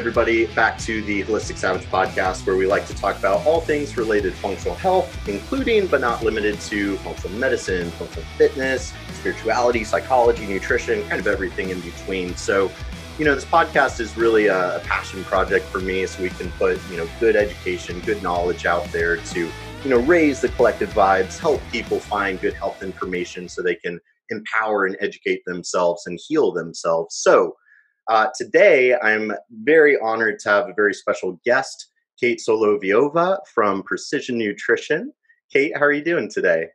Everybody, back to the Holistic Savage podcast, where we like to talk about all things related to functional health, including but not limited to functional medicine, functional fitness, spirituality, psychology, nutrition, kind of everything in between. So, you know, this podcast is really a, a passion project for me, so we can put, you know, good education, good knowledge out there to, you know, raise the collective vibes, help people find good health information so they can empower and educate themselves and heal themselves. So, uh, today, I'm very honored to have a very special guest, Kate Solovieva from Precision Nutrition. Kate, how are you doing today?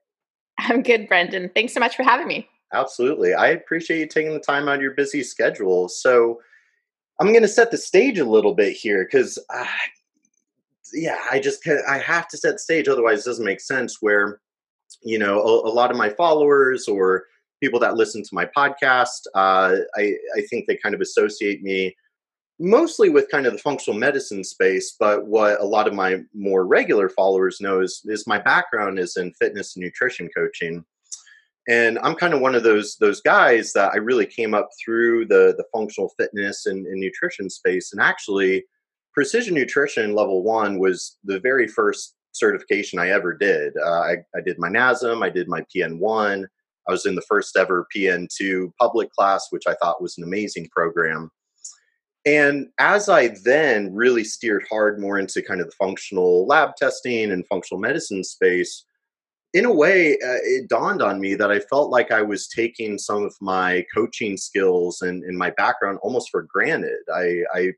I'm good, Brendan. Thanks so much for having me. Absolutely. I appreciate you taking the time out of your busy schedule. So, I'm going to set the stage a little bit here because, uh, yeah, I just I have to set the stage, otherwise, it doesn't make sense. Where, you know, a, a lot of my followers or people that listen to my podcast, uh, I, I think they kind of associate me mostly with kind of the functional medicine space. But what a lot of my more regular followers know is, is my background is in fitness and nutrition coaching. And I'm kind of one of those those guys that I really came up through the the functional fitness and, and nutrition space. And actually, precision nutrition level one was the very first certification I ever did. Uh, I, I did my NASM, I did my PN1, I was in the first ever PN2 public class, which I thought was an amazing program. And as I then really steered hard more into kind of the functional lab testing and functional medicine space, in a way, uh, it dawned on me that I felt like I was taking some of my coaching skills and, and my background almost for granted. I, I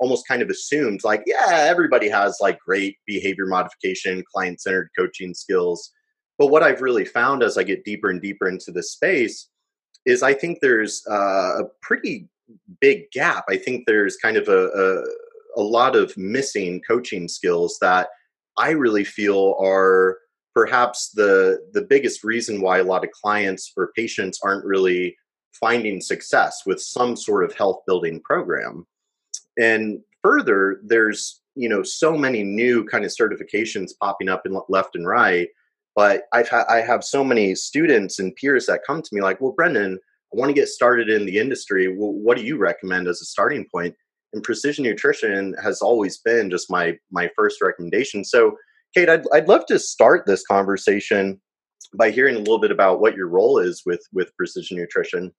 almost kind of assumed, like, yeah, everybody has like great behavior modification, client centered coaching skills. But what I've really found as I get deeper and deeper into this space is I think there's uh, a pretty big gap. I think there's kind of a, a, a lot of missing coaching skills that I really feel are perhaps the the biggest reason why a lot of clients or patients aren't really finding success with some sort of health building program. And further, there's you know so many new kind of certifications popping up in left and right but I've ha- I have so many students and peers that come to me like, well, Brendan, I want to get started in the industry. Well, what do you recommend as a starting point? And precision nutrition has always been just my my first recommendation. So, Kate, I'd I'd love to start this conversation by hearing a little bit about what your role is with with precision nutrition.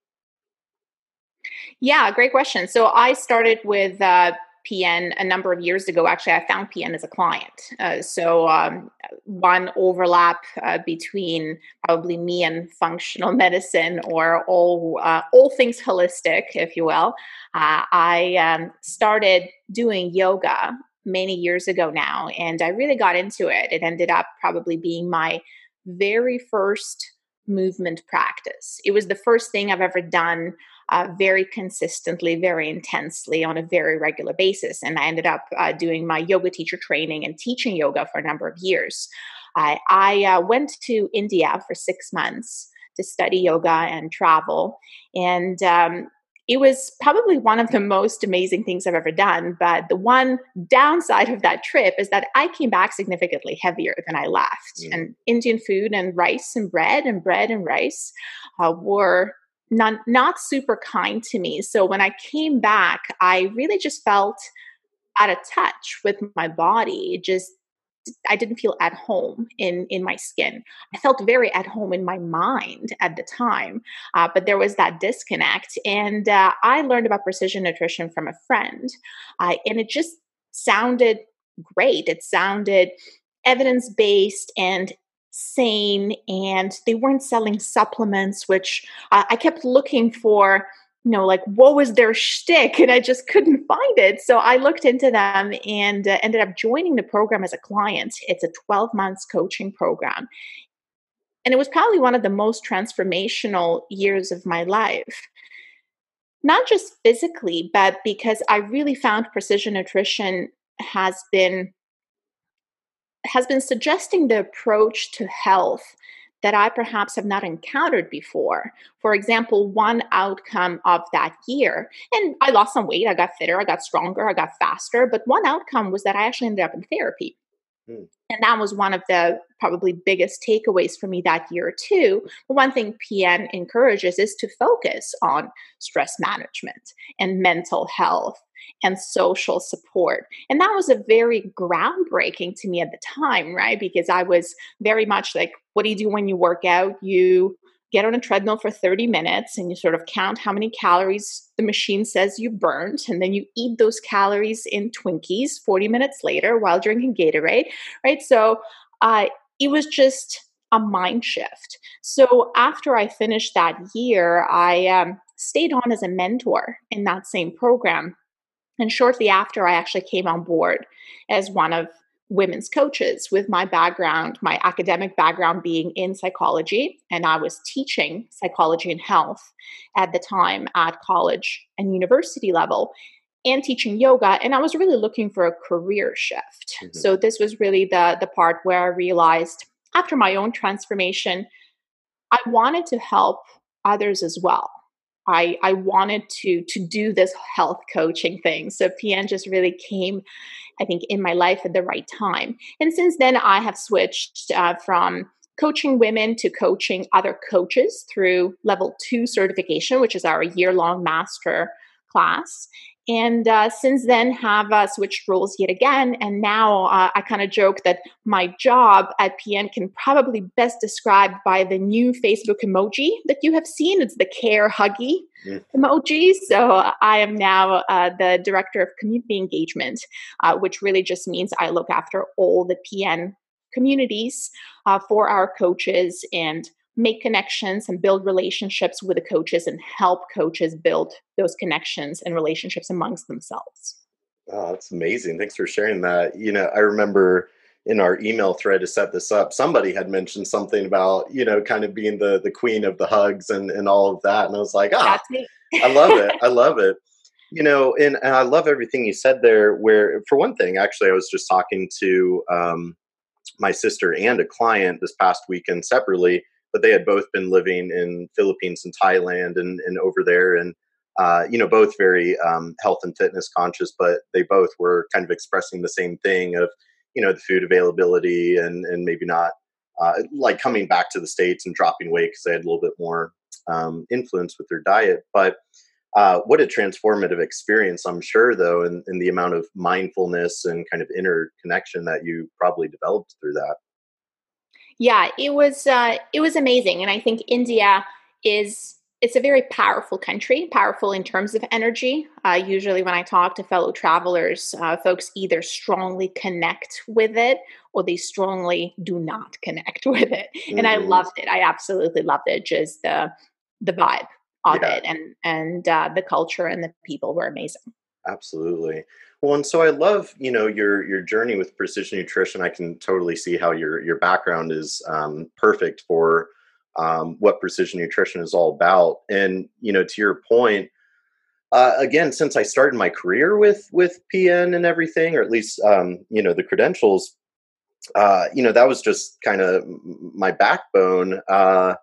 Yeah, great question. So I started with uh, PN a number of years ago. Actually, I found PN as a client. Uh, so, um, one overlap uh, between probably me and functional medicine, or all uh, all things holistic, if you will. Uh, I um, started doing yoga many years ago now, and I really got into it. It ended up probably being my very first movement practice. It was the first thing I've ever done uh, very consistently, very intensely on a very regular basis. And I ended up uh, doing my yoga teacher training and teaching yoga for a number of years. I, I uh, went to India for six months to study yoga and travel. And um, it was probably one of the most amazing things I've ever done. But the one downside of that trip is that I came back significantly heavier than I left. Mm. And Indian food and rice and bread and bread and rice uh, were not not super kind to me. So when I came back, I really just felt out of touch with my body. It just I didn't feel at home in in my skin. I felt very at home in my mind at the time, uh, but there was that disconnect. And uh, I learned about precision nutrition from a friend, uh, and it just sounded great. It sounded evidence based and sane and they weren't selling supplements, which uh, I kept looking for, you know, like what was their shtick and I just couldn't find it. So I looked into them and uh, ended up joining the program as a client. It's a 12 months coaching program. And it was probably one of the most transformational years of my life. Not just physically, but because I really found precision nutrition has been has been suggesting the approach to health that I perhaps have not encountered before. For example, one outcome of that year, and I lost some weight, I got fitter, I got stronger, I got faster, but one outcome was that I actually ended up in therapy. Mm. And that was one of the probably biggest takeaways for me that year, too. But one thing PN encourages is to focus on stress management and mental health and social support. And that was a very groundbreaking to me at the time, right? Because I was very much like, what do you do when you work out? You get on a treadmill for 30 minutes and you sort of count how many calories the machine says you burned and then you eat those calories in twinkies 40 minutes later while drinking gatorade right? So uh, it was just a mind shift. So after i finished that year i um, stayed on as a mentor in that same program. And shortly after i actually came on board as one of women's coaches with my background, my academic background being in psychology. And I was teaching psychology and health at the time at college and university level and teaching yoga. And I was really looking for a career shift. Mm-hmm. So this was really the, the part where I realized after my own transformation, I wanted to help others as well. I, I wanted to to do this health coaching thing. So PN just really came, I think, in my life at the right time. And since then, I have switched uh, from coaching women to coaching other coaches through level two certification, which is our year long master class and uh, since then have uh, switched roles yet again. And now uh, i kind of joke that my job at pn can probably best described by the new facebook emoji that you have seen. It's the care huggy mm. emoji. So i am now uh, the director of community engagement uh, which really just means i look after all the pn communities uh, for our coaches and make connections and build relationships with the coaches and help coaches build those connections and relationships amongst themselves. Oh, that's amazing. Thanks for sharing that. You know, I remember in our email thread to set this up, somebody had mentioned something about, you know, kind of being the the queen of the hugs and and all of that. And I was like, ah, I love it. I love it. You know, and, and I love everything you said there. Where, for one thing, actually, I was just talking to um, my sister and a client this past weekend separately, but they had both been living in Philippines and Thailand and, and over there. And, uh, you know, both very um, health and fitness conscious, but they both were kind of expressing the same thing of, you know, the food availability and, and maybe not uh, like coming back to the States and dropping weight because they had a little bit more um, influence with their diet. But uh, what a transformative experience, I'm sure, though, in the amount of mindfulness and kind of inner connection that you probably developed through that yeah it was uh, it was amazing and i think india is it's a very powerful country powerful in terms of energy uh, usually when i talk to fellow travelers uh, folks either strongly connect with it or they strongly do not connect with it mm-hmm. and i mm-hmm. loved it i absolutely loved it just the the vibe of yeah. it and and uh, the culture and the people were amazing absolutely well, and so I love you know your your journey with precision nutrition. I can totally see how your your background is um, perfect for um, what precision nutrition is all about. And you know, to your point, uh, again, since I started my career with with PN and everything, or at least um, you know the credentials, uh, you know that was just kind of my backbone. Uh,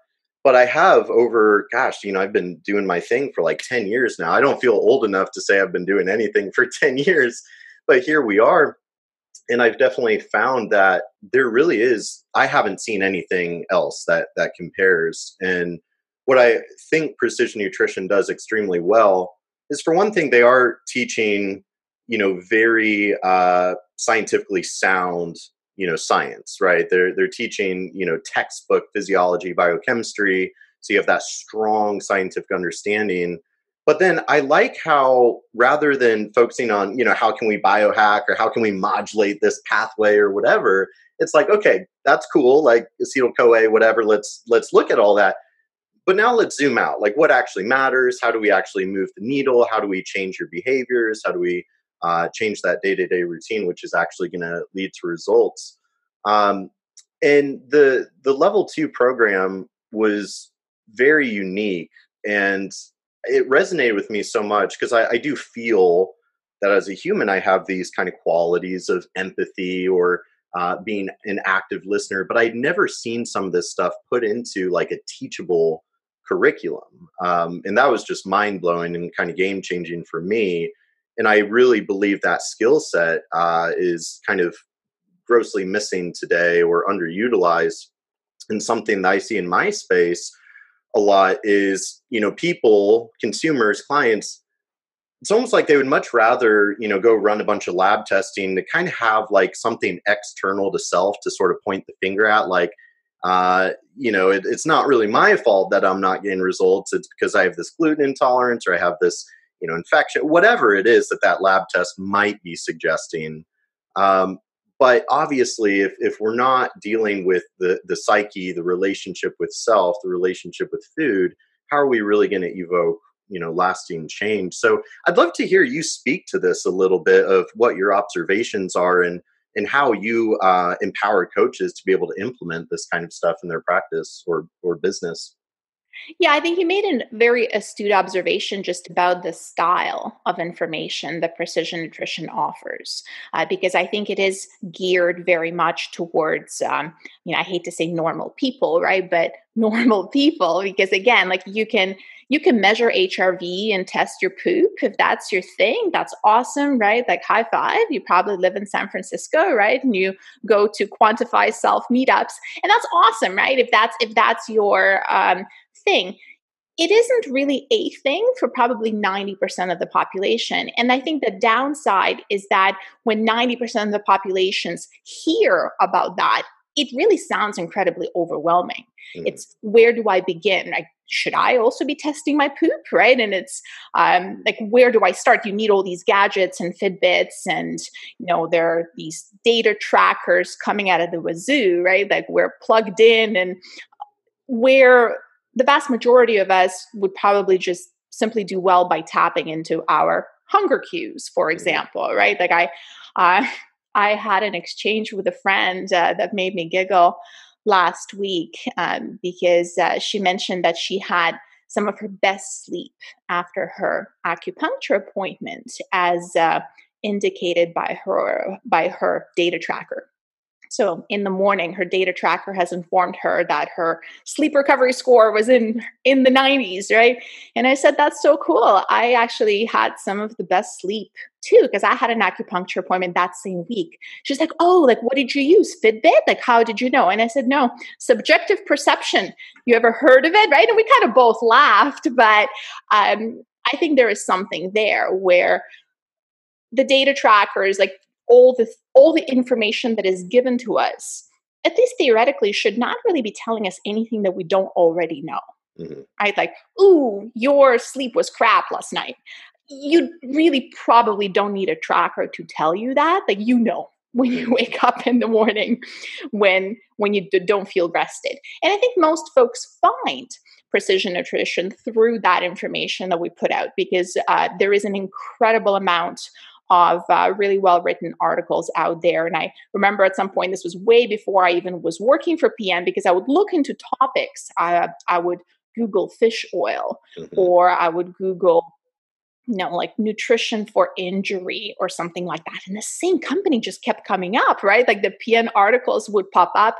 but I have over, gosh, you know, I've been doing my thing for like 10 years now. I don't feel old enough to say I've been doing anything for 10 years, but here we are. And I've definitely found that there really is, I haven't seen anything else that, that compares. And what I think precision nutrition does extremely well is for one thing, they are teaching, you know, very uh, scientifically sound you know science right? They're they're teaching you know textbook physiology biochemistry so you have that strong scientific understanding. But then i like how rather than focusing on you know how can we biohack or how can we modulate this pathway or whatever it's like okay that's cool like acetyl coa whatever let's let's look at all that. But now let's zoom out like what actually matters how do we actually move the needle how do we change your behaviors how do we uh, change that day-to-day routine which is actually going to lead to results. Um, and the the level two program was very unique and it resonated with me so much because I, I do feel that as a human i have these kind of qualities of empathy or uh, being an active listener but i'd never seen some of this stuff put into like a teachable curriculum. Um, and that was just mind-blowing and kind of game changing for me and I really believe that skill set uh, is kind of grossly missing today or underutilized. And something that i see in my space a lot is you know people consumers clients it's almost like they would much rather you know go run a bunch of lab testing to kind of have like something external to self to sort of point the finger at like uh, you know it, it's not really my fault that i'm not getting results. It's because i have this gluten intolerance or i have this you know infection whatever it is that that lab test might be suggesting. Um, but obviously if, if we're not dealing with the the psyche the relationship with self the relationship with food how are we really going to evoke you know lasting change? So i'd love to hear you speak to this a little bit of what your observations are and and how you uh, empower coaches to be able to implement this kind of stuff in their practice or or business yeah, I think you made a very astute observation just about the style of information that precision nutrition offers, uh, because I think it is geared very much towards, um, you know, I hate to say normal people, right? But normal people, because again, like you can you can measure HRV and test your poop if that's your thing. That's awesome, right? Like high five. You probably live in San Francisco, right? And you go to quantify self meetups, and that's awesome, right? If that's if that's your um, thing it isn't really a thing for probably 90% of the population. And I think the downside is that when 90% of the populations hear about that, it really sounds incredibly overwhelming. Mm. It's where do I begin? Like, should I also be testing my poop? Right. And it's um, like, where do I start? You need all these gadgets and Fitbits, and, you know, there are these data trackers coming out of the wazoo, right? Like, we're plugged in, and where the vast majority of us would probably just simply do well by tapping into our hunger cues, for example, right? Like I, uh, I had an exchange with a friend uh, that made me giggle last week um, because uh, she mentioned that she had some of her best sleep after her acupuncture appointment, as uh, indicated by her by her data tracker. So in the morning, her data tracker has informed her that her sleep recovery score was in in the 90s, right? And I said, "That's so cool. I actually had some of the best sleep too because I had an acupuncture appointment that same week." She's like, "Oh, like what did you use? Fitbit? Like how did you know?" And I said, "No, subjective perception. You ever heard of it, right?" And we kind of both laughed, but um, I think there is something there where the data trackers like all the all the information that is given to us at least theoretically should not really be telling us anything that we don't already know mm-hmm. right like ooh your sleep was crap last night you really probably don't need a tracker to tell you that like you know when you mm-hmm. wake up in the morning when when you d- don't feel rested and i think most folks find precision nutrition through that information that we put out because uh, there is an incredible amount of uh, really well written articles out there. And I remember at some point, this was way before I even was working for PN, because I would look into topics. I, I would Google fish oil mm-hmm. or I would Google you know, like nutrition for injury or something like that. And the same company just kept coming up, right? Like the PN articles would pop up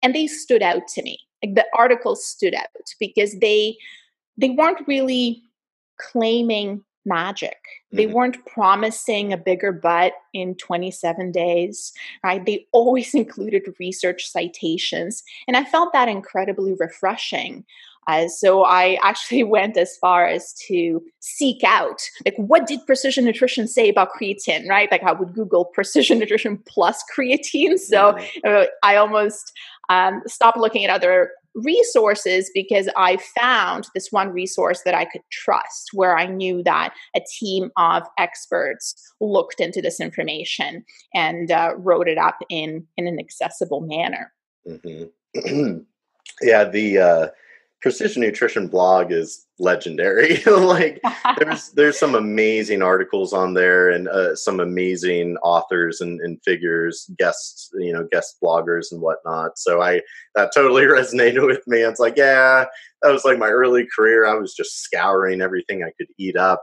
and they stood out to me. Like the articles stood out because they they weren't really claiming magic. They mm-hmm. weren't promising a bigger butt in 27 days, right? They always included research citations. And I felt that incredibly refreshing. Uh, so I actually went as far as to seek out, like, what did Precision Nutrition say about creatine, right? Like, I would Google Precision Nutrition plus creatine. So mm-hmm. uh, I almost um, stopped looking at other resources because I found this one resource that I could trust, where I knew that a team of experts looked into this information and uh, wrote it up in in an accessible manner. Mm-hmm. yeah, the uh, precision nutrition blog is legendary. Like there's there's some amazing articles on there and uh, some amazing authors and, and, figures guests you know guest bloggers and whatnot. So i that totally resonated with me. It's like yeah that was like my early career. I was just scouring everything i could eat up.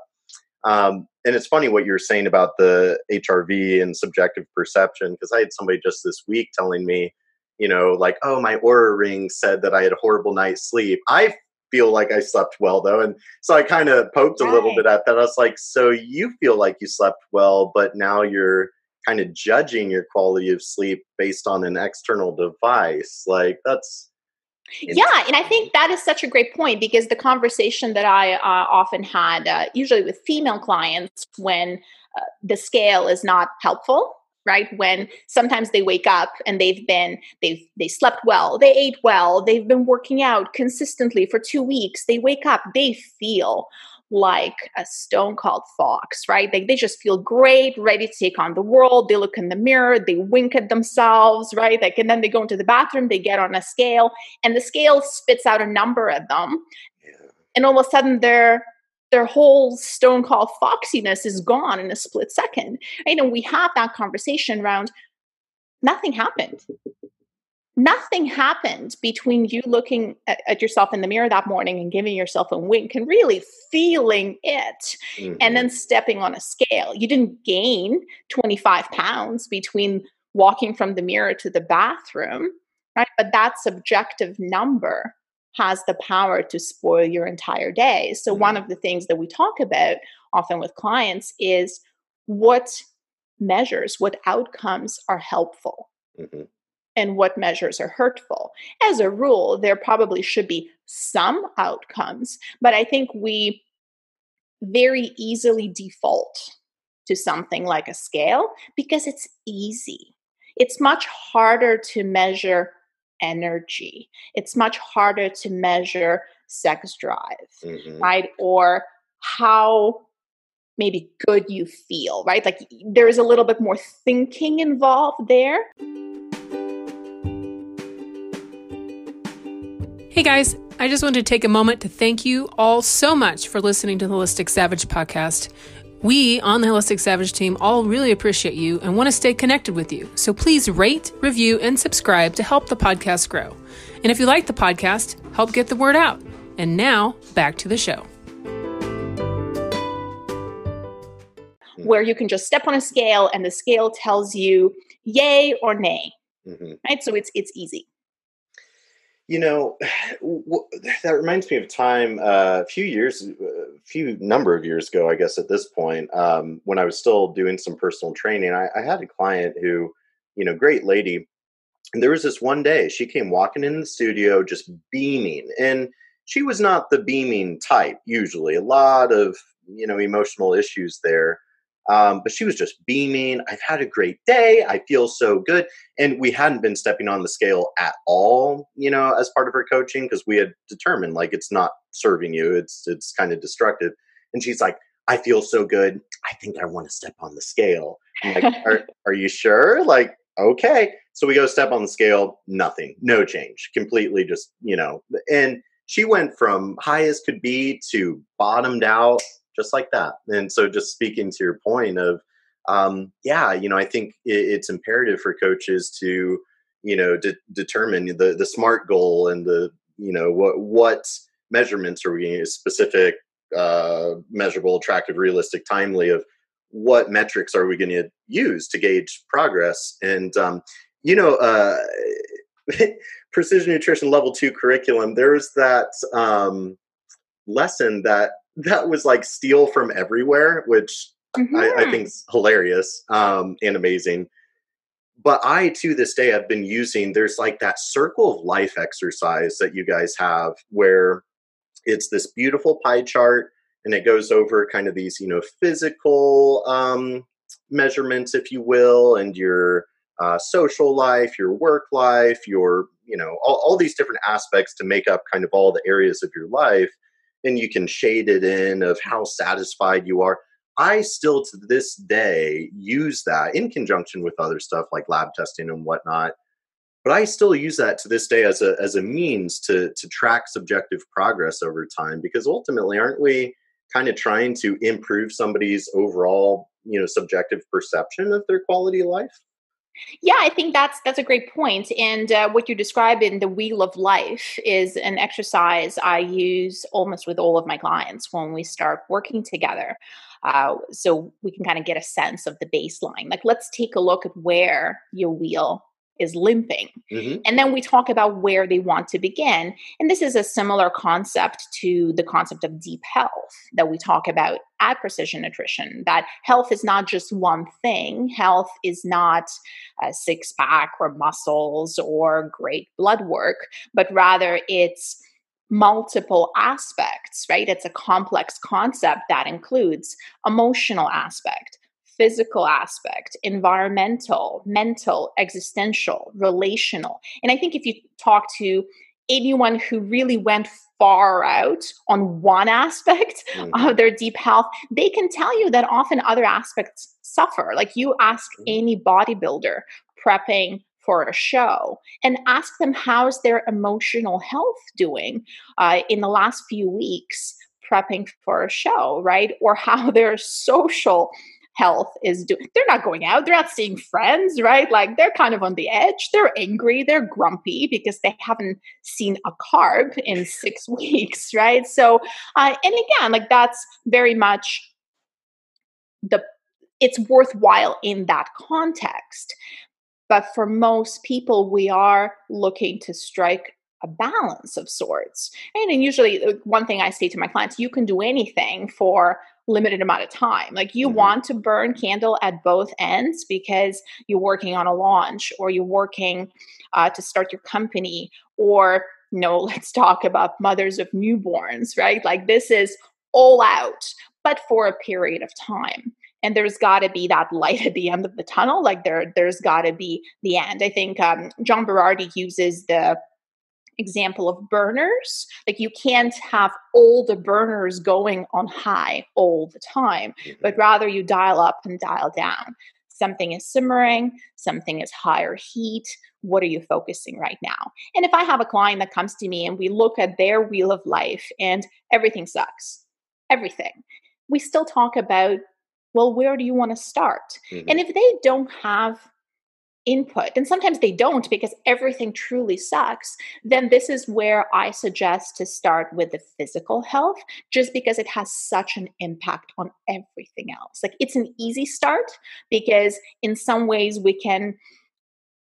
Um, and it's funny what you're saying about the hrv and subjective perception because i had somebody just this week telling me you know, like, oh, my Oura ring said that I had a horrible night's sleep. I feel like I slept well though. And so I kind of poked right. a little bit at that. I was like, so you feel like you slept well, but now you're kind of judging your quality of sleep based on an external device. Like that's yeah, and I think that is such a great point because the conversation that I uh, often had, uh, usually with female clients, when uh, the scale is not helpful, right? When sometimes they wake up and they've been they've they slept well, they ate well, they've been working out consistently for two weeks. They wake up, they feel like a stone cold fox, right? Like they just feel great, ready to take on the world. They look in the mirror, they wink at themselves, right? Like, and then they go into the bathroom, they get on a scale, and the scale spits out a number at them. Yeah. And all of a sudden they're their whole stone cold foxiness is gone in a split second. Right? And we have that conversation around nothing happened nothing happened between you looking at, at, yourself in the mirror that morning and giving yourself a wink and really feeling it mm-hmm. and then stepping on a scale. You didn't gain 25 pounds between walking from the mirror to the bathroom, right? But that subjective number has the power to spoil your entire day. So, mm-hmm. one of the things that we talk about often with clients is what measures, what outcomes are helpful. Mm-hmm and what measures are hurtful. As a rule, there probably should be some outcomes, but I think we very easily default to something like a scale because it's easy. It's much harder to measure energy. It's much harder to measure sex drive, mm-hmm. right? Or how maybe good you feel, right? Like there is a little bit more thinking involved there. Hey guys, I just wanted to take a moment to thank you all so much for listening to the Holistic Savage podcast. We on the Holistic Savage team all really appreciate you and want to stay connected with you. So please rate, review, and subscribe to help the podcast grow. And if you like the podcast, help get the word out. And now, back to the show. Where you can just step on a scale and the scale tells you yay or nay. Mm-hmm. Right? So it's it's easy. You know, that reminds me of time uh, a few years, a few number of years ago, I guess at this point, um, when I was still doing some personal training. I, I had a client who, you know, great lady. And there was this one day she came walking in the studio just beaming. And she was not the beaming type, usually. A lot of, you know, emotional issues there. Um, but she was just beaming. I've had a great day. I feel so good. And we hadn't been stepping on the scale at all, you know, as part of her coaching because we had determined like it's not serving you. It's it's kind of destructive. And she's like, I feel so good. I think I want to step on the scale. I'm like, are, are you sure? Like, okay. So we go step on the scale, nothing, no change, completely just, you know, and she went from high as could be to bottomed out just like that. And so, just speaking to your point of, um, yeah, you know, I think it, it's imperative for coaches to, you know, de- determine the the smart goal and the, you know, what what measurements are we getting specific, uh, measurable, attractive, realistic, timely of what metrics are we going to use to gauge progress and um, you know uh, precision nutrition level two curriculum there's that um, lesson that that was like steal from everywhere, which mm-hmm. I, I mm-hmm. think is hilarious um, and amazing. But I, to this day, have been using, there's like that circle of life exercise that you guys have where it's this beautiful pie chart and it goes over kind of these, you know, physical um, measurements, if you will, and your uh, social life, your work life, your, you know, all, all these different aspects to make up kind of all the areas of your life and you can shade it in of how satisfied you are. I still to this day use that in conjunction with other stuff like lab testing and whatnot. But I still use that to this day as a as a means to to track subjective progress over time because ultimately aren't we kind of trying to improve somebody's overall, you know, subjective perception of their quality of life? Yeah, I think that's that's a great point. And uh, what you describe in the Wheel of Life is an exercise I use almost with all of my clients when we start working together. Uh, so we can kind of get a sense of the baseline. Like, let's take a look at where your wheel is limping. Mm-hmm. And then we talk about where they want to begin. And this is a similar concept to the concept of deep health that we talk about at Precision Nutrition that health is not just one thing. Health is not a six pack or muscles or great blood work, but rather it's multiple aspects, right? It's a complex concept that includes emotional aspect, physical aspect, environmental, mental, existential, relational. And I think if you talk to anyone who really went far out on one aspect mm-hmm. of their deep health, they can tell you that often other aspects suffer. Like you ask mm-hmm. any bodybuilder prepping for a show and ask them how's their emotional health doing uh, in the last few weeks prepping for a show, right? Or how their social health is doing. They're not going out, they're not seeing friends, right? Like they're kind of on the edge. They're angry, they're grumpy because they haven't seen a carb in six weeks, right? So, uh, and again, like that's very much the it's worthwhile in that context. But for most people, we are looking to strike a balance of sorts. And, and usually, one thing I say to my clients, you can do anything for limited amount of time. Like you mm-hmm. want to burn candle at both ends because you're working on a launch or you're working uh, to start your company or you know, let's talk about mothers of newborns, right? Like this is all out, but for a period of time. And there's got to be that light at the end of the tunnel. Like there, there's got to be the end. I think um, John Berardi uses the example of burners. Like you can't have all the burners going on high all the time, mm-hmm. but rather you dial up and dial down. Something is simmering, something is higher heat. What are you focusing right now? And if I have a client that comes to me and we look at their wheel of life and everything sucks, everything, we still talk about, well, where do you want to start? Mm-hmm. And if they don't have input and sometimes they don't because everything truly sucks then this is where i suggest to start with the physical health just because it has such an impact on everything else like it's an easy start because in some ways we can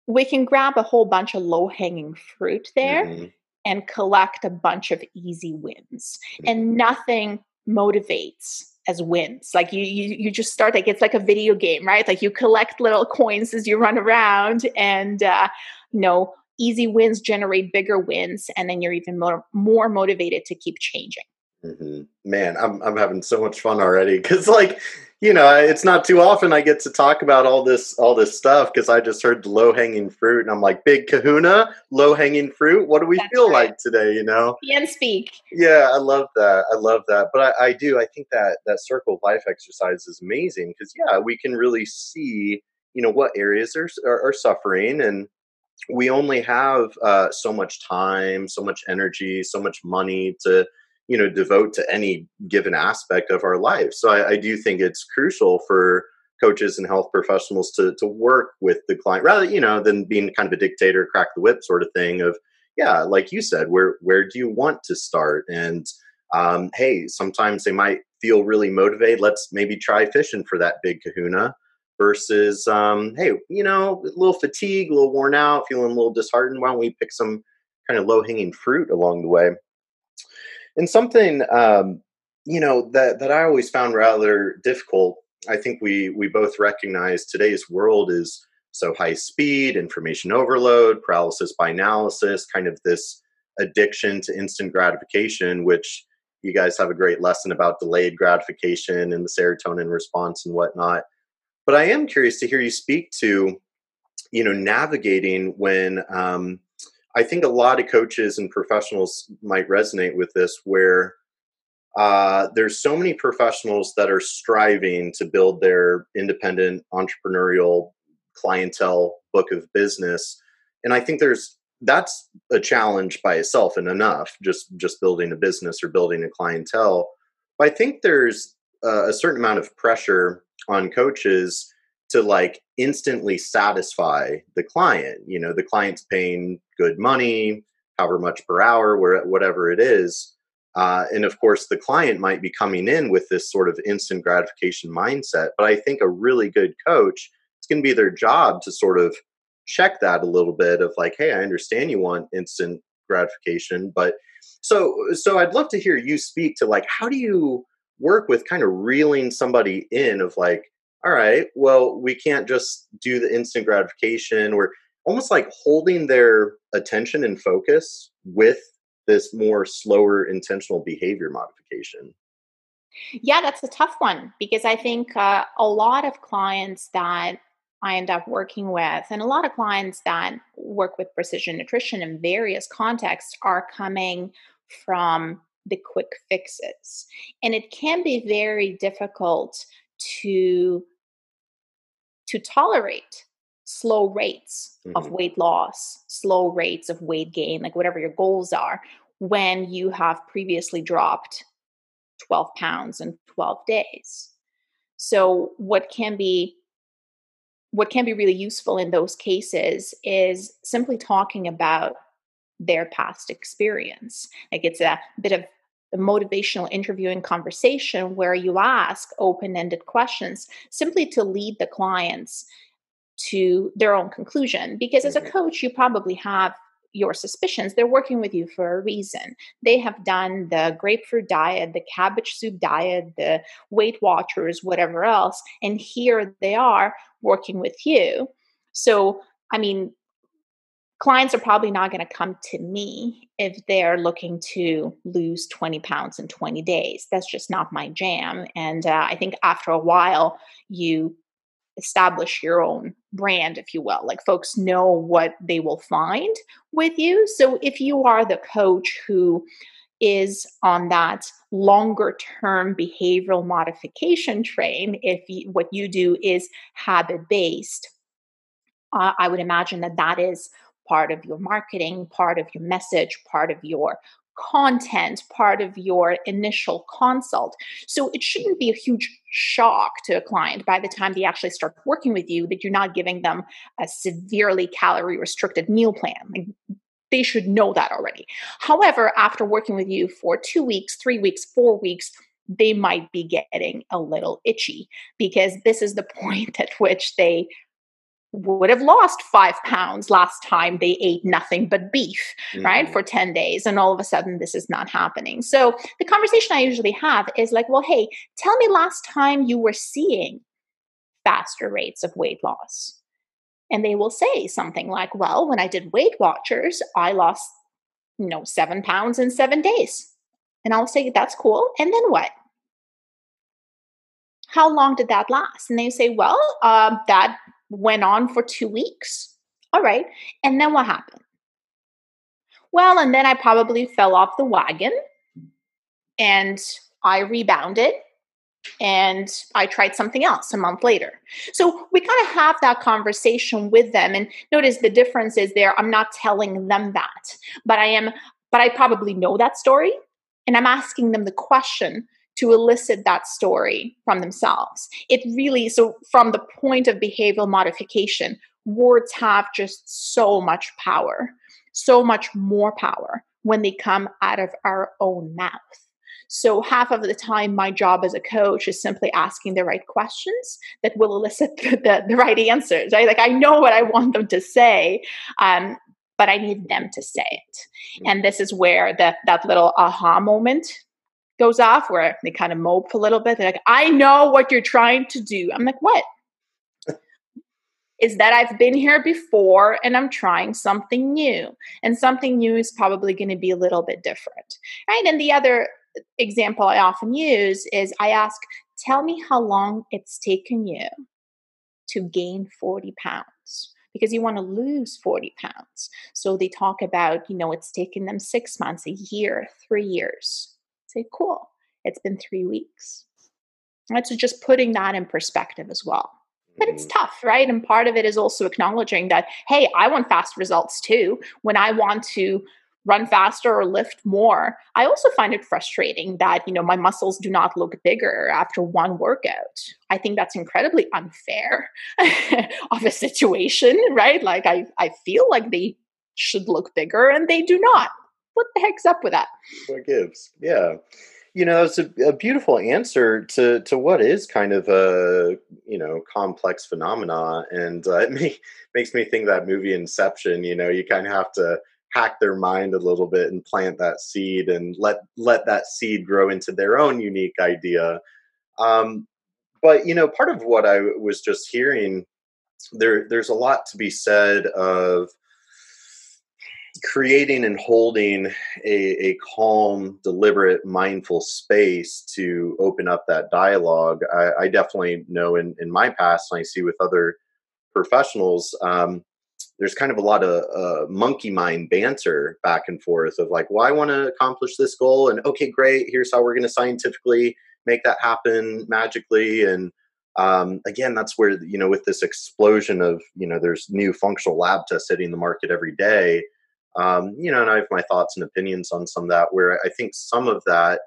we can grab a whole bunch of low hanging fruit there mm-hmm. and collect a bunch of easy wins and mm-hmm. nothing motivates as wins. Like you, you, you just start like it's like a video game, right? Like you collect little coins as you run around, and uh, you know, easy wins generate bigger wins, and then you're even more more motivated to keep changing. Mm-hmm. Man, I'm I'm having so much fun already because like you know it's not too often I get to talk about all this all this stuff because I just heard the low hanging fruit and I'm like big Kahuna low hanging fruit. What do we That's feel right. like today? You know, and speak. Yeah, I love that. I love that. But I, I do. I think that that circle of life exercise is amazing because yeah, we can really see you know what areas are are, are suffering and we only have uh, so much time, so much energy, so much money to you know devote to any given aspect of our life. So I, I, do think it's crucial for coaches and health professionals to to work with the client rather you know than being kind of a dictator crack the whip sort of thing of yeah like you said where where do you want to start? And um, hey sometimes they might feel really motivated let's maybe try fishing for that big kahuna versus um, hey you know a little fatigue a little worn out feeling a little disheartened why don't we pick some kind of low hanging fruit along the way and something um, you know that that I always found rather difficult. I think we we both recognize today's world is so high speed, information overload, paralysis by analysis, kind of this addiction to instant gratification, which you guys have a great lesson about delayed gratification and the serotonin response and whatnot. But I am curious to hear you speak to, you know, navigating when um, I think a lot of coaches and professionals might resonate with this, where uh, there's so many professionals that are striving to build their independent entrepreneurial clientele book of business, and I think there's that's a challenge by itself and enough just just building a business or building a clientele. But I think there's a certain amount of pressure on coaches to like instantly satisfy the client. You know, the client's paying good money, however much per hour, where whatever it is. Uh, and of course, the client might be coming in with this sort of instant gratification mindset. But I think a really good coach, it's going to be their job to sort of check that a little bit of like, hey, I understand you want instant gratification, but so so I'd love to hear you speak to like how do you work with kind of reeling somebody in of like, all right, well, we can't just do the instant gratification We're almost like holding their attention and focus with this more slower intentional behavior modification. Yeah, that's a tough one because I think uh, a lot of clients that I end up working with, and a lot of clients that work with precision nutrition in various contexts are coming from the quick fixes. And it can be very difficult to to tolerate slow rates mm-hmm. of weight loss, slow rates of weight gain, like whatever your goals are, when you have previously dropped 12 pounds in 12 days. So what can be what can be really useful in those cases is simply talking about their past experience. Like it's a bit of a motivational interviewing conversation where you ask open-ended questions simply to lead the clients to their own conclusion because as a mm-hmm. coach you probably have your suspicions, they're working with you for a reason. They have done the grapefruit diet, the cabbage soup diet, the Weight Watchers, whatever else, and here they are working with you. So, I mean, clients are probably not going to come to me if they're looking to lose 20 pounds in 20 days. That's just not my jam. And uh, I think after a while, you establish your own brand, if you will. Like folks know what they will find with you. So if you are the coach who is on that longer term behavioral modification train, if you, what you do is habit based, uh, I would imagine that that is part of your marketing, part of your message, part of your content part of your initial consult. So it shouldn't be a huge shock to a client by the time they actually start working with you that you're not giving them a severely calorie restricted meal plan. Like, they should know that already. However, after working with you for two weeks, three weeks, four weeks, they might be getting a little itchy because this is the point at which they would have lost five pounds last time they ate nothing but beef, mm-hmm. right, for 10 days. And all of a sudden, this is not happening. So the conversation I usually have is like, well, hey, tell me last time you were seeing faster rates of weight loss. And they will say something like, well, when I did Weight Watchers, I lost, you know, seven pounds in seven days. And I'll say, that's cool. And then what? How long did that last? And they say, well, uh, that went on for two weeks. All right. And then what happened? Well, and then I probably fell off the wagon and I rebounded and I tried something else a month later. So we kind of have that conversation with them. And notice the difference is there, I'm not telling them that, but I am, but I probably know that story. And I'm asking them the question to elicit that story from themselves. It really, so from the point of behavioral modification, words have just so much power, so much more power when they come out of our own mouth. So, half of the time, my job as a coach is simply asking the right questions that will elicit the, the, the right answers, right? Like, I know what I want them to say, um, but I need them to say it. Mm. And this is where the, that little aha moment goes off where they kind of mope a little bit. They're like, I know what you're trying to do. I'm like, what? is that I've been here before and I'm trying something new. And something new is probably going to be a little bit different. Right. And the other example I often use is I ask, tell me how long it's taken you to gain 40 pounds because you want to lose 40 pounds. So they talk about, you know, it's taken them six months, a year, three years say, cool, it's been three weeks. Right? So just putting that in perspective as well. But it's mm-hmm. tough, right? And part of it is also acknowledging that, hey, I want fast results too. When I want to run faster or lift more, I also find it frustrating that, you know, my muscles do not look bigger after one workout. I think that's incredibly unfair of a situation, right? Like I, I feel like they should look bigger and they do not what the heck's up with that? What gives? Yeah. you know, it's a, a, beautiful answer to to what is kind of a you know complex phenomena, and uh, it may, makes me think that movie Inception. You know, you kind of have to hack their mind a little bit and plant that seed and let let that seed grow into their own unique idea. Um, but you know, part of what I was just hearing there, there's a lot to be said of creating and holding a, a calm, deliberate, mindful space to open up that dialogue. I, I definitely know in, in my past, and I see with other professionals, um, there's kind of a lot of uh, monkey mind banter back and forth of like, well, I want to accomplish this goal, and okay, great, here's how we're going to scientifically make that happen magically. And um, again, that's where you know, with this explosion of you know, there's new functional lab tests hitting the market every day um, you know, and I have my thoughts and opinions on some of that. Where I think some of that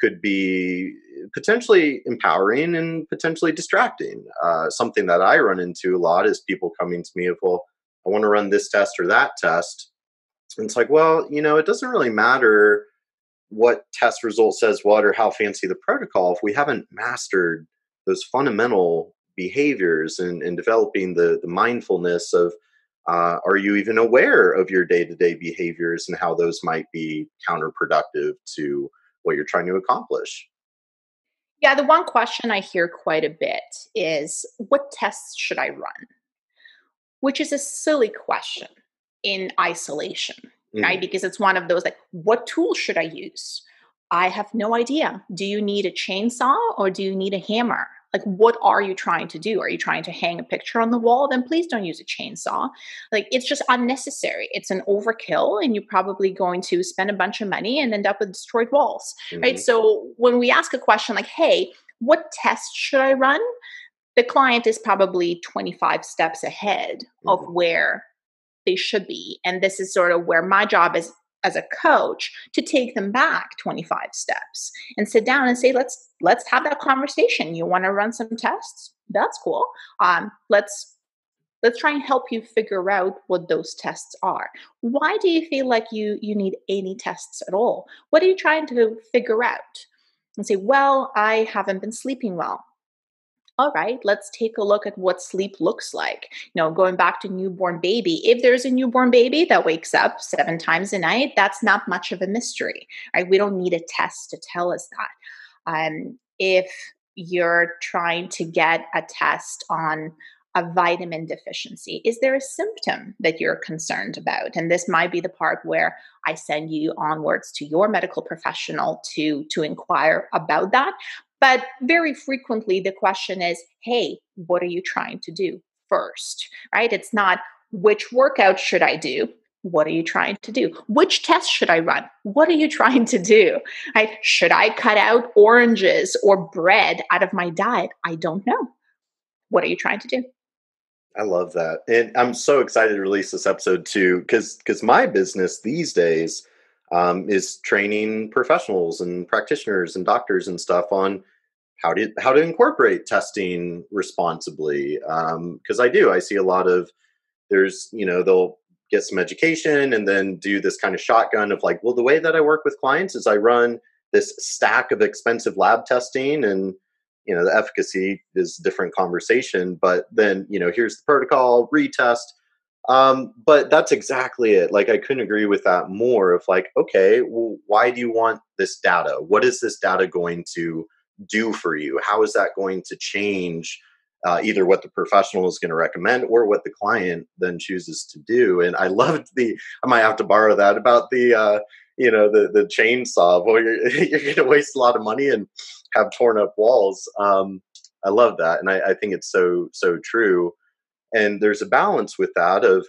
could be potentially empowering and potentially distracting. Uh, something that I run into a lot is people coming to me of, well, I want to run this test or that test. And it's like, well, you know, it doesn't really matter what test result says what or how fancy the protocol if we haven't mastered those fundamental behaviors and, and developing the, the mindfulness of uh, are you even aware of your day to day behaviors and how those might be counterproductive to what you're trying to accomplish? Yeah, the one question I hear quite a bit is what tests should I run? Which is a silly question in isolation, mm. right? Because it's one of those like, what tool should I use? I have no idea. Do you need a chainsaw or do you need a hammer? Like what are you trying to do? Are you trying to hang a picture on the wall? Then please don't use a chainsaw. Like it's just unnecessary. It's an overkill and you're probably going to spend a bunch of money and end up with destroyed walls mm-hmm. right so when we ask a question like hey what test should i run? the client is probably 25 steps ahead mm-hmm. of where they should be and this is sort of where my job is as a coach to take them back 25 steps and sit down and say let's let's have that conversation. You want to run some tests? That's cool. Um, let's let's try and help you figure out what those tests are. Why do you feel like you you need any tests at all? What are you trying to figure out? And say well i haven't been sleeping well all right, let's take a look at what sleep looks like. You know, going back to newborn baby, if there's a newborn baby that wakes up seven times a night, that's not much of a mystery, right? We don't need a test to tell us that. Um, if you're trying to get a test on a vitamin deficiency? Is there a symptom that you're concerned about? And this might be the part where I send you onwards to your medical professional to to inquire about that. But very frequently, the question is hey, what are you trying to do first? Right? It's not which workout should I do? What are you trying to do? Which test should I run? What are you trying to do? Right? Should I cut out oranges or bread out of my diet? I don't know. What are you trying to do? I love that. And I'm so excited to release this episode too, because because my business these days um, is training professionals and practitioners and doctors and stuff on how to how to incorporate testing responsibly. Because um, I do, I see a lot of there's you know they'll get some education and then do this kind of shotgun of like, well, the way that I work with clients is I run this stack of expensive lab testing and you know the efficacy is a different conversation but then you know here's the protocol retest um, but that's exactly it. Like, I couldn't agree with that more. Of like, okay, well, why do you want this data? What is this data going to do for you? How is that going to change uh, either what the professional is going to recommend or what the client then chooses to do? And I loved the. I might have to borrow that about the. Uh, you know the the chainsaw. Well, you're you're going to waste a lot of money and have torn up walls. Um, I love that, and I, I think it's so so true and there's a balance with that of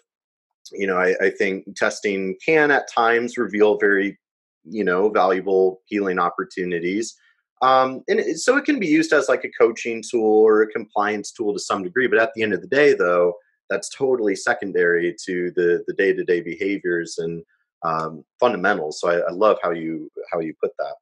you know I, I, think testing can at times reveal very you know valuable healing opportunities. Um, and so it can be used as like a coaching tool or a compliance tool to some degree but at the end of the day though that's totally secondary to the the day-to-day behaviors and um, fundamentals. So I, I love how you how you put that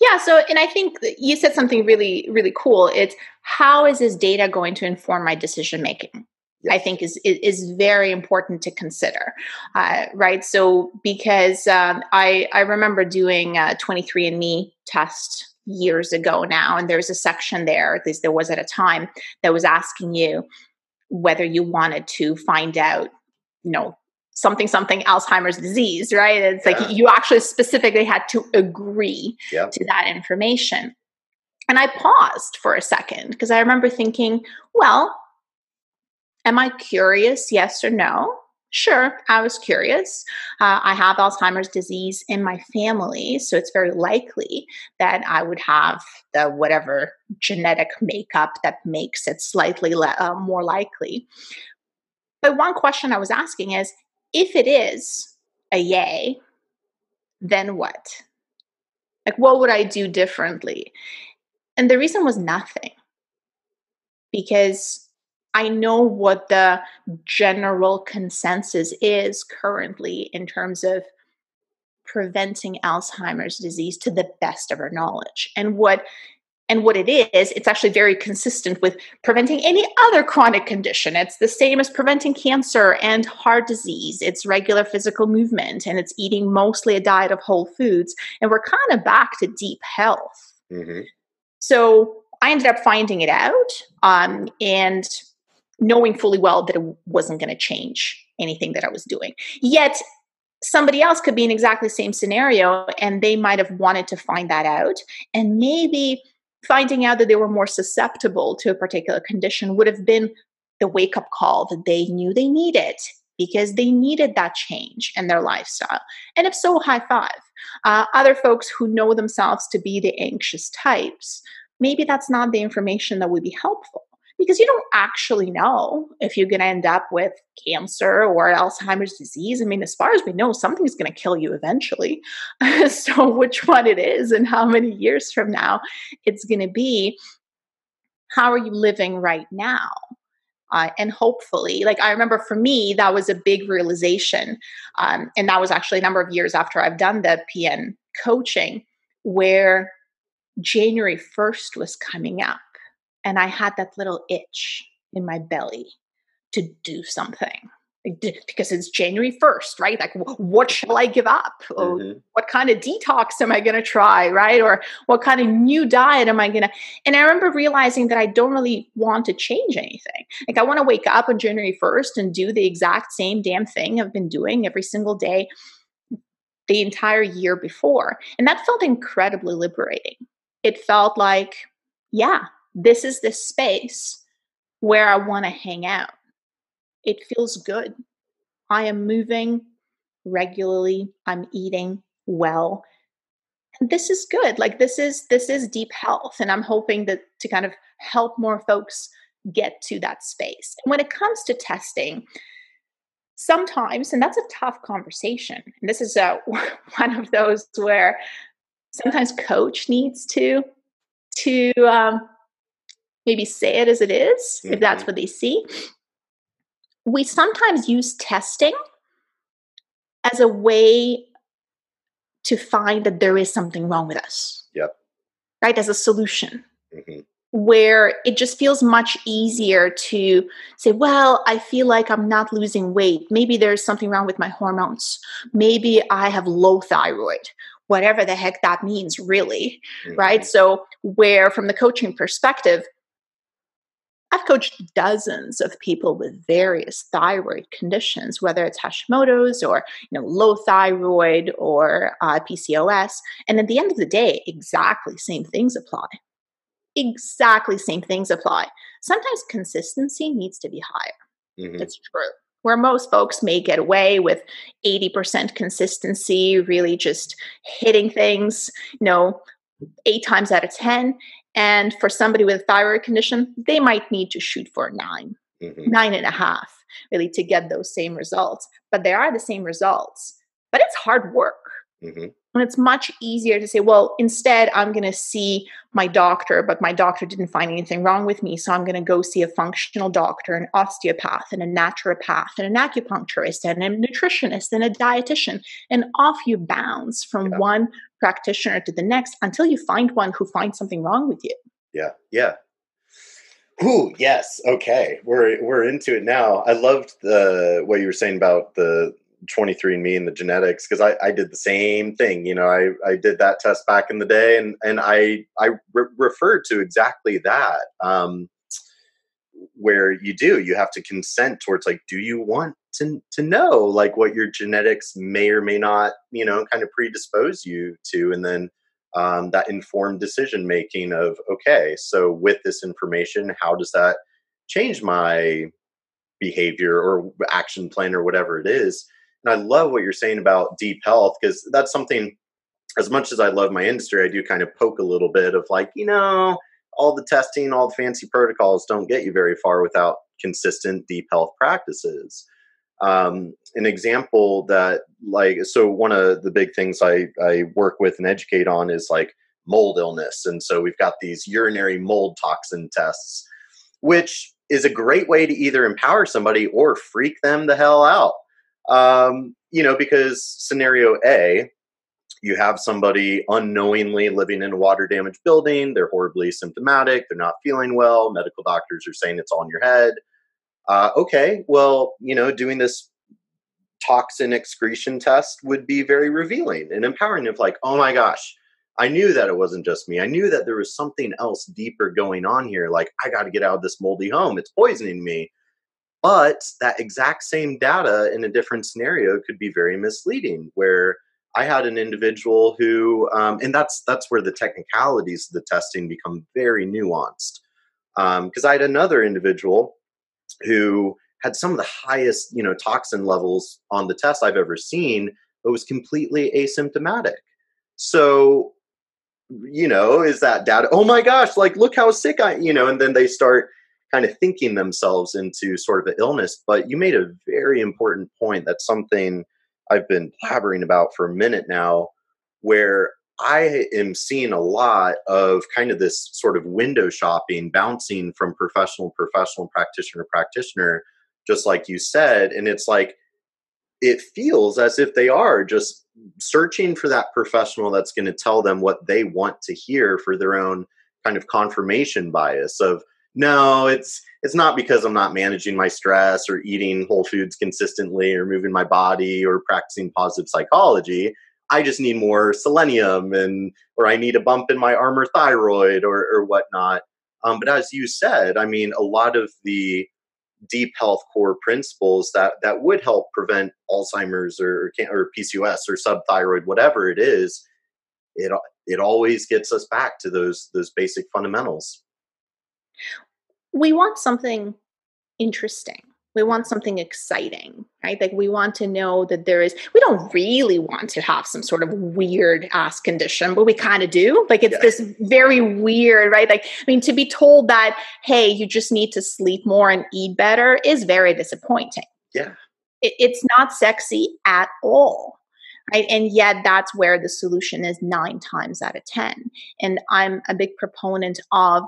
yeah. So, and I think you said something really, really cool. It's how is this data going to inform my decision making? I think is, is very important to consider, uh, right? So because um, I I remember doing a 23andMe test years ago now, and there's a section there, at least there was at a time, that was asking you whether you wanted to find out, you know, something something Alzheimer's disease, right? It's yeah. like you actually specifically had to agree yep. to that information. And I paused for a second because I remember thinking, well, am I curious? Yes or no? Sure, I was curious. Uh, I have Alzheimer's disease in my family, so it's very likely that I would have the whatever genetic makeup that makes it slightly le- uh, more likely. But one question I was asking is if it is a yay, then what? Like, what would I do differently? And the reason was nothing. Because I know what the general consensus is currently in terms of preventing Alzheimer's disease to the best of our knowledge. And what and what it is, it's actually very consistent with preventing any other chronic condition. It's the same as preventing cancer and heart disease. It's regular physical movement and it's eating mostly a diet of whole foods. And we're kind of back to deep health. Mm-hmm. So I ended up finding it out um, and knowing fully well that it wasn't going to change anything that I was doing. Yet somebody else could be in exactly the same scenario and they might have wanted to find that out and maybe finding out that they were more susceptible to a particular condition would have been the wake up call that they knew they needed because they needed that change in their lifestyle. And if so, high five. Uh, other folks who know themselves to be the anxious types, maybe that's not the information that would be helpful because you don't actually know if you're going to end up with cancer or Alzheimer's disease. I mean, as far as we know, something's going to kill you eventually. so, which one it is and how many years from now it's going to be, how are you living right now? Uh, and hopefully, like I remember for me, that was a big realization. Um, and that was actually a number of years after I've done the PN coaching, where January 1st was coming up and I had that little itch in my belly to do something because it's January 1st, right? Like, what shall I give up? Mm-hmm. what kind of detox am I going to try, right? Or what kind of new diet am I going to? And I remember realizing that I don't really want to change anything. Like, I want to wake up on January 1st and do the exact same damn thing I've been doing every single day the entire year before. And that felt incredibly liberating. It felt like, yeah, this is the space where I want to hang out. It feels good. I am moving regularly. I'm eating well. And this is good. Like this is this is deep health and I'm hoping that to kind of help more folks get to that space. And when it comes to testing, sometimes and that's a tough conversation. And this is a, one of those where sometimes coach needs to to um, maybe say it as it is, mm-hmm. if that's mm-hmm. what they see. We sometimes use testing as a way to find that there is something wrong with us. Yep. Right? As a solution. Mm-hmm. Where it just feels much easier to say, well, I feel like I'm not losing weight. Maybe there's something wrong with my hormones. Maybe I have low thyroid whatever the heck that means, really. Mm-hmm. Right. So, where from the coaching perspective, I've coached dozens of people with various thyroid conditions, whether it's Hashimoto's or you know low thyroid or uh, PCOS. And at the end of the day, exactly same things apply. Exactly same things apply. Sometimes consistency needs to be higher. Mm-hmm. It's true. Where most folks may get away with 80% consistency, really just hitting things, you know, eight times out of 10. And for somebody with a thyroid condition, they might need to shoot for 9 mm-hmm. nine and a half, really, to get those same results. But they are the same results. But it's hard work. Mm-hmm. And it's much easier to say, well, instead, I'm going to see my doctor, but my doctor didn't find anything wrong with me. So I'm going to go see a functional doctor, an osteopath, and a naturopath, and an acupuncturist, and a nutritionist, and a dietitian. And off you bounce from yeah. one practitioner to the next until you find one who finds something wrong with you. Yeah. Yeah. Ooh, yes. Okay, we're we're into it now. I loved the what you were saying about the 23andMe and the genetics because I, I did the same thing. You know, I, I did that test back in the day, and and I I re- referred to exactly that. Um, where you do you have to consent towards like do you want to to know like what your genetics may or may not you know kind of predispose you to and then um, that informed decision making of okay so with this information how does that change my behavior or action plan or whatever it is and i love what you're saying about deep health because that's something as much as i love my industry i do kind of poke a little bit of like you know all the testing all the fancy protocols don't get you very far without consistent deep health practices. Um, an example that like so one of the big things I, I work with and educate on is like mold illness and so we've got these urinary mold toxin tests which is a great way to either empower somebody or freak them the hell out um, you know because scenario a you have somebody unknowingly living in a water damaged building they're horribly symptomatic they're not feeling well medical doctors are saying it's all in your head uh, okay, well, you know, doing this toxin excretion test would be very revealing and empowering of like, oh my gosh, I knew that it wasn't just me. I knew that there was something else deeper going on here. Like, I got to get out of this moldy home. It's poisoning me. But that exact same data in a different scenario could be very misleading, where I had an individual who, um, and that's that's where the technicalities of the testing become very nuanced. Because um, I had another individual who had some of the highest, you know, toxin levels on the test I've ever seen, but was completely asymptomatic. So, you know, is that data? Oh my gosh, like look how sick I, you know, and then they start kind of thinking themselves into sort of an illness. But you made a very important point. That's something I've been blabbering about for a minute now, where I am seeing a lot of kind of this sort of window shopping, bouncing from professional, professional, practitioner, practitioner, just like you said. And it's like, it feels as if they are just searching for that professional that's going to tell them what they want to hear for their own kind of confirmation bias of no it's it's not because i'm not managing my stress or eating whole foods consistently or moving my body or practicing positive psychology I just need more selenium and or I need a bump in my Armour thyroid or, or whatnot. Um, but as you said, I mean, a lot of the deep health core principles that that would help prevent Alzheimer's or or PCOS or subthyroid, whatever it is, it it always gets us back to those those basic fundamentals. We want something interesting. We want something exciting right? Like we want to know that there is we don't really want to have some sort of weird ass condition but we kind of do. Like it's yeah. this very weird right? Like i mean to be told that hey you just need to sleep more and eat better is very disappointing. Yeah. It, it's not sexy at all right? And yet that's where the solution is nine times out of ten. And i'm a big proponent of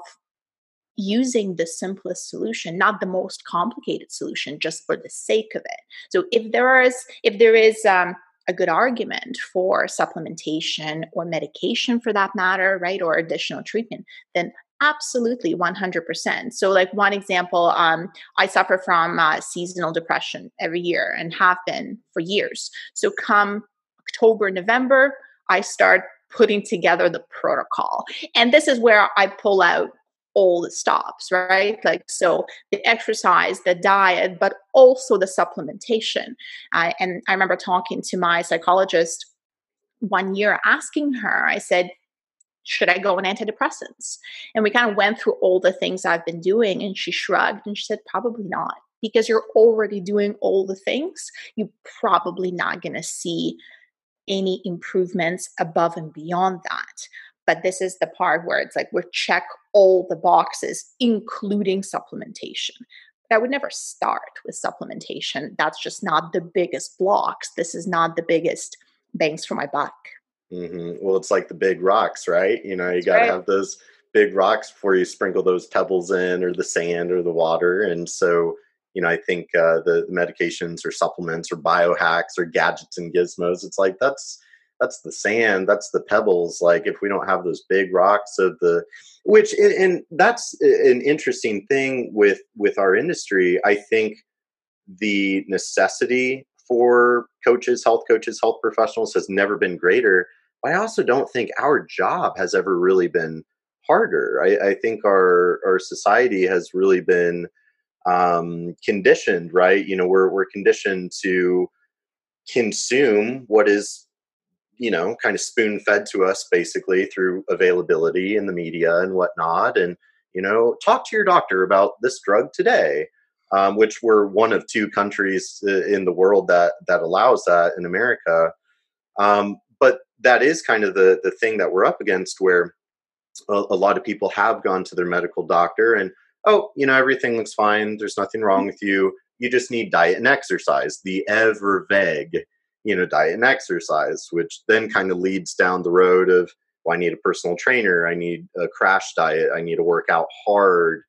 using the simplest solution not the most complicated solution just for the sake of it. So if there is if there is um, a good argument for supplementation or medication for that matter right or additional treatment then absolutely 100% so like one example um, i suffer from uh, seasonal depression every year and have been for years. So come october november i start putting together the protocol. And this is where i pull out all the stops, right? Like, so the exercise, the diet, but also the supplementation. Uh, and I remember talking to my psychologist one year, asking her, I said, should I go on antidepressants? And we kind of went through all the things I've been doing. And she shrugged and she said, probably not. Because you're already doing all the things, you're probably not going to see any improvements above and beyond that. But this is the part where it's like we check all the boxes, including supplementation. But I would never start with supplementation. That's just not the biggest blocks. This is not the biggest bangs for my buck. Mm-hmm. Well, it's like the big rocks, right? You know, you got to right. have those big rocks before you sprinkle those pebbles in, or the sand, or the water. And so, you know, I think uh, the, the medications or supplements or biohacks or gadgets and gizmos, it's like that's that's the sand that's the pebbles like if we don't have those big rocks of the which and that's an interesting thing with with our industry. I think the necessity for coaches health coaches health professionals has never been greater. But i also don't think our job has ever really been harder. I, I think our our society has really been um, conditioned right? You know we're we're conditioned to consume what is you know kind of spoon fed to us basically through availability in the media and whatnot and you know talk to your doctor about this drug today um, which we're one of two countries uh, in the world that that allows that in america. Um, but that is kind of the the thing that we're up against where a, a lot of people have gone to their medical doctor and oh you know everything looks fine there's nothing wrong with you. You just need diet and exercise the ever vague you know diet and exercise which then kind of leads down the road of well, i need a personal trainer i need a crash diet i need to work out hard.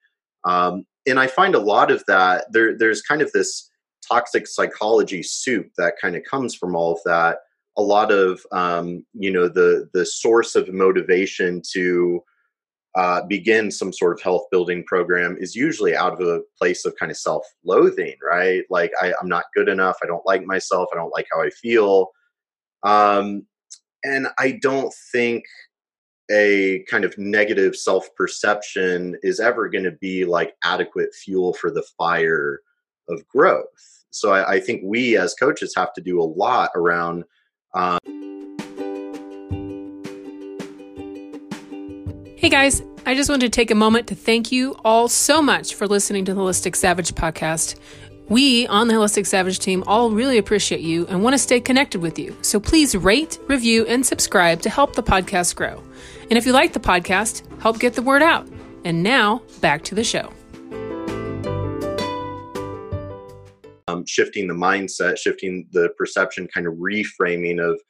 Um, and i find a lot of that there there's kind of this toxic psychology soup that kind of comes from all of that. A lot of um, you know the the source of motivation to uh, begin some sort of health building program is usually out of a place of kind of self loathing, right? Like, I, am not good enough. I don't like myself. I don't like how I feel. Um, and I don't think a kind of negative self perception is ever going to be like adequate fuel for the fire of growth. So I, I think we as coaches have to do a lot around. Um, guys, I just wanted to take a moment to thank you all so much for listening to the Holistic Savage podcast. We on the Holistic Savage team all really appreciate you and want to stay connected with you. So please rate, review, and subscribe to help the podcast grow. And if you like the podcast, help get the word out. And now, back to the show. Um, shifting the mindset, shifting the perception, kind of reframing of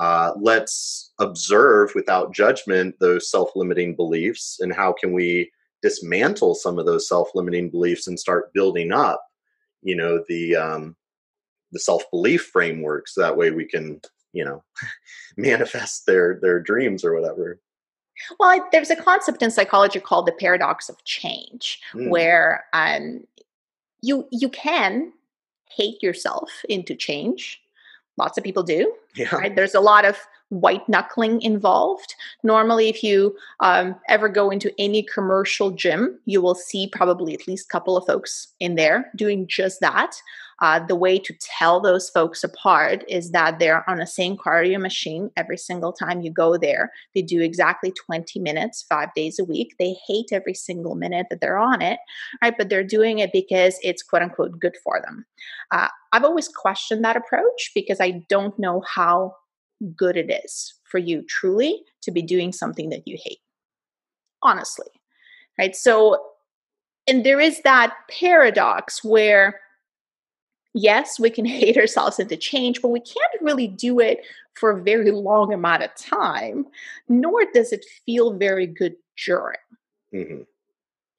uh, let's observe without judgment those self-limiting beliefs and how can we dismantle some of those self-limiting beliefs and start building up you know the um, the self-belief frameworks that way we can you know manifest their their dreams or whatever well there's a concept in psychology called the paradox of change mm. where um, you you can hate yourself into change lots of people do. Yeah. Right? There's a lot of white knuckling involved. Normally, if you um, ever go into any commercial gym, you will see probably at least a couple of folks in there doing just that. Uh, the way to tell those folks apart is that they're on the same cardio machine every single time you go there. They do exactly 20 minutes, five days a week. They hate every single minute that they're on it, right? But they're doing it because it's quote unquote good for them. Uh, I've always questioned that approach because I don't know how good it is for you truly to be doing something that you hate. Honestly, right? So, and there is that paradox where yes, we can hate ourselves into change, but we can't really do it for a very long amount of time, nor does it feel very good during. Mm-hmm.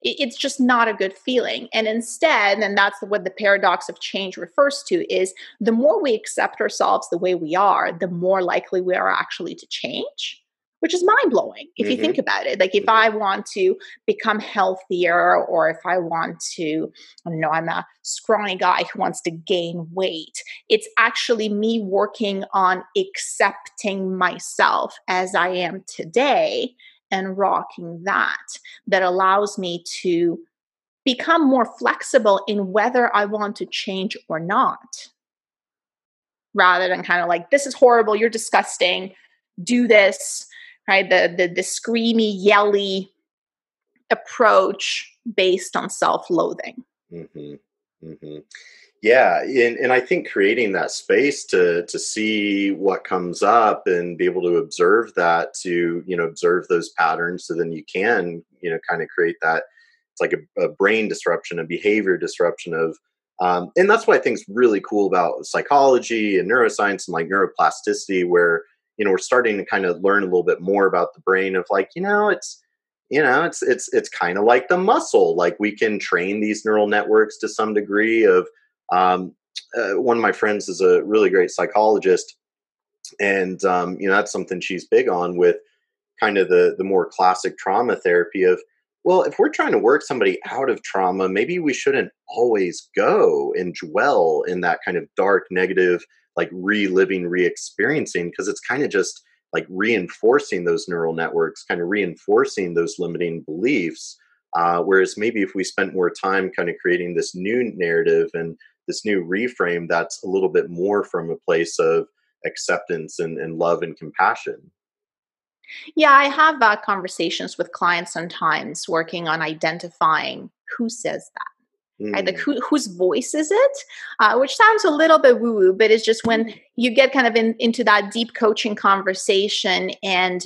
It's just not a good feeling. And instead, and that's what the paradox of change refers to, is the more we accept ourselves the way we are, the more likely we are actually to change which is mind blowing if mm-hmm. you think mm-hmm. about it. Like if mm-hmm. I want to become healthier, or if I want to, I don't know, I'm a scrawny guy who wants to gain weight, it's actually me working on accepting myself as I am today and rocking that that allows me to become more flexible in whether I want to change or not. Rather than kind of like, this is horrible, you're disgusting, do this right? The the the screamy, yelly approach based on self-loathing. Mm-hmm. Mm-hmm. Yeah, and, and I think creating that space to to see what comes up and be able to observe that, to you know observe those patterns, so then you can you know kind of create that. It's like a, a brain disruption, a behavior disruption of um, and that's what I think is really cool about psychology and neuroscience and like neuroplasticity, where you know we're starting to kind of learn a little bit more about the brain of like you know it's you know it's it's it's kind of like the muscle like we can train these neural networks to some degree of um, uh, one of my friends is a really great psychologist and um, you know that's something she's big on with kind of the the more classic trauma therapy of well if we're trying to work somebody out of trauma maybe we shouldn't always go and dwell in that kind of dark negative like reliving re-experiencing because it's kind of just like reinforcing those neural networks kind of reinforcing those limiting beliefs uh, whereas maybe if we spent more time kind of creating this new narrative and this new reframe that's a little bit more from a place of acceptance and, and love and compassion yeah i have uh, conversations with clients sometimes working on identifying who says that mm. right like mm. who, whose voice is it uh, which sounds a little bit woo woo but it's just when you get kind of in, into that deep coaching conversation and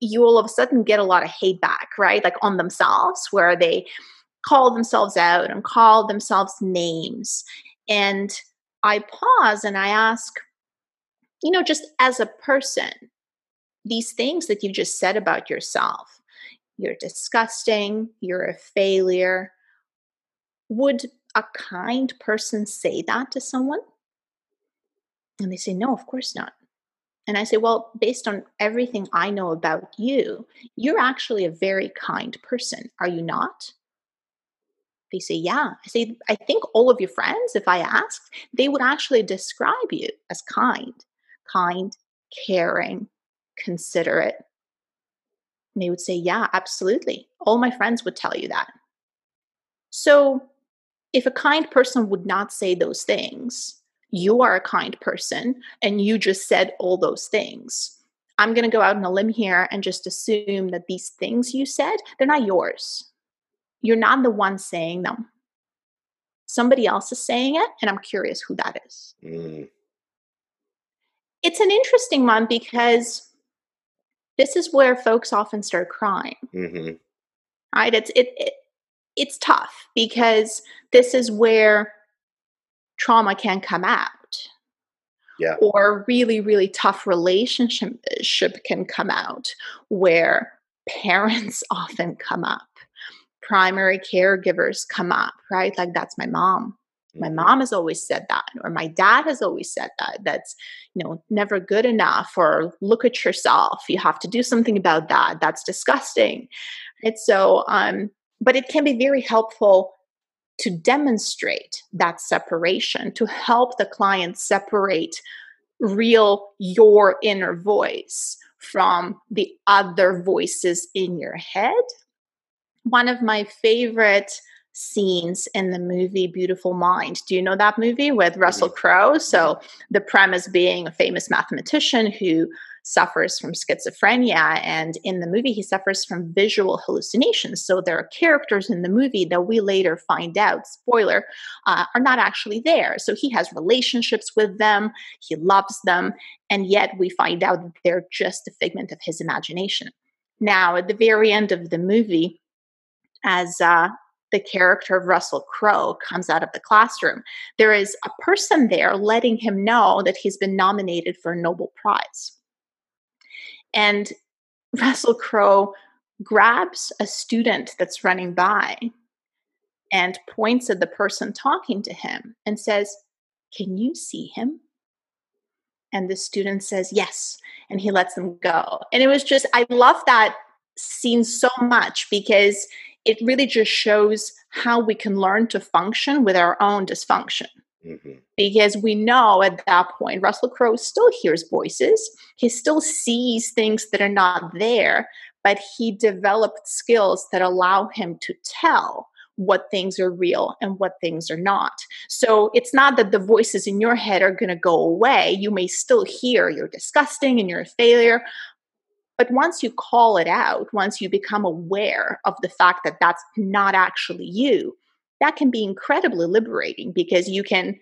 you all of a sudden get a lot of hate back right like on themselves where they call themselves out and call themselves names and i pause and i ask you know, just as a person, these things that you just said about yourself you're disgusting, you're a failure. Would a kind person say that to someone? And they say, no, of course not. And I say, well, based on everything I know about you, you're actually a very kind person, are you not? They say, yeah. I say, I think all of your friends, if I asked, they would actually describe you as kind kind, caring, considerate? And they would say, Yeah, absolutely. All my friends would tell you that. So, if a kind person would not say those things, you are a kind person and you just said all those things. I'm going to go out on a limb here and just assume that these things you said, they're not yours. You're not the one saying them. Somebody else is saying it, and I'm curious who that is. Mm it's an interesting one because this is where folks often start crying. Mm-hmm. Right? It's it, it it's tough because this is where trauma can come out. Yeah. Or really, really tough relationship can come out where parents often come up, primary caregivers come up, right? Like that's my mom my mm-hmm. mom has always said that or my dad has always said that that's you know never good enough or look at yourself you have to do something about that that's disgusting right so um but it can be very helpful to demonstrate that separation to help the client separate real your inner voice from the other voices in your head one of my favorite scenes in the movie Beautiful Mind. Do you know that movie with Russell mm-hmm. Crowe? So, mm-hmm. the premise being a famous mathematician who suffers from schizophrenia. And in the movie, he suffers from visual hallucinations. So, there are characters in the movie that we later find out, spoiler, uh, are not actually there. So, he has relationships with them, he loves them, and yet we find out that they're just a figment of his imagination. Now, at the very end of the movie, as uh, the character of Russell Crowe comes out of the classroom. There is a person there letting him know that he's been nominated for a Nobel Prize. And Russell Crowe grabs a student that's running by and points at the person talking to him and says, Can you see him? And the student says, Yes. And he lets them go. And it was just, I love that scene so much because it really just shows how we can learn to function with our own dysfunction. Mm-hmm. Because we know at that point, Russell Crowe still hears voices, he still sees things that are not there, but he developed skills that allow him to tell what things are real and what things are not. So it's not that the voices in your head are going to go away. You may still hear you're disgusting and you're a failure, but once you call it out, once you become aware of the fact that that's not actually you, that can be incredibly liberating because you can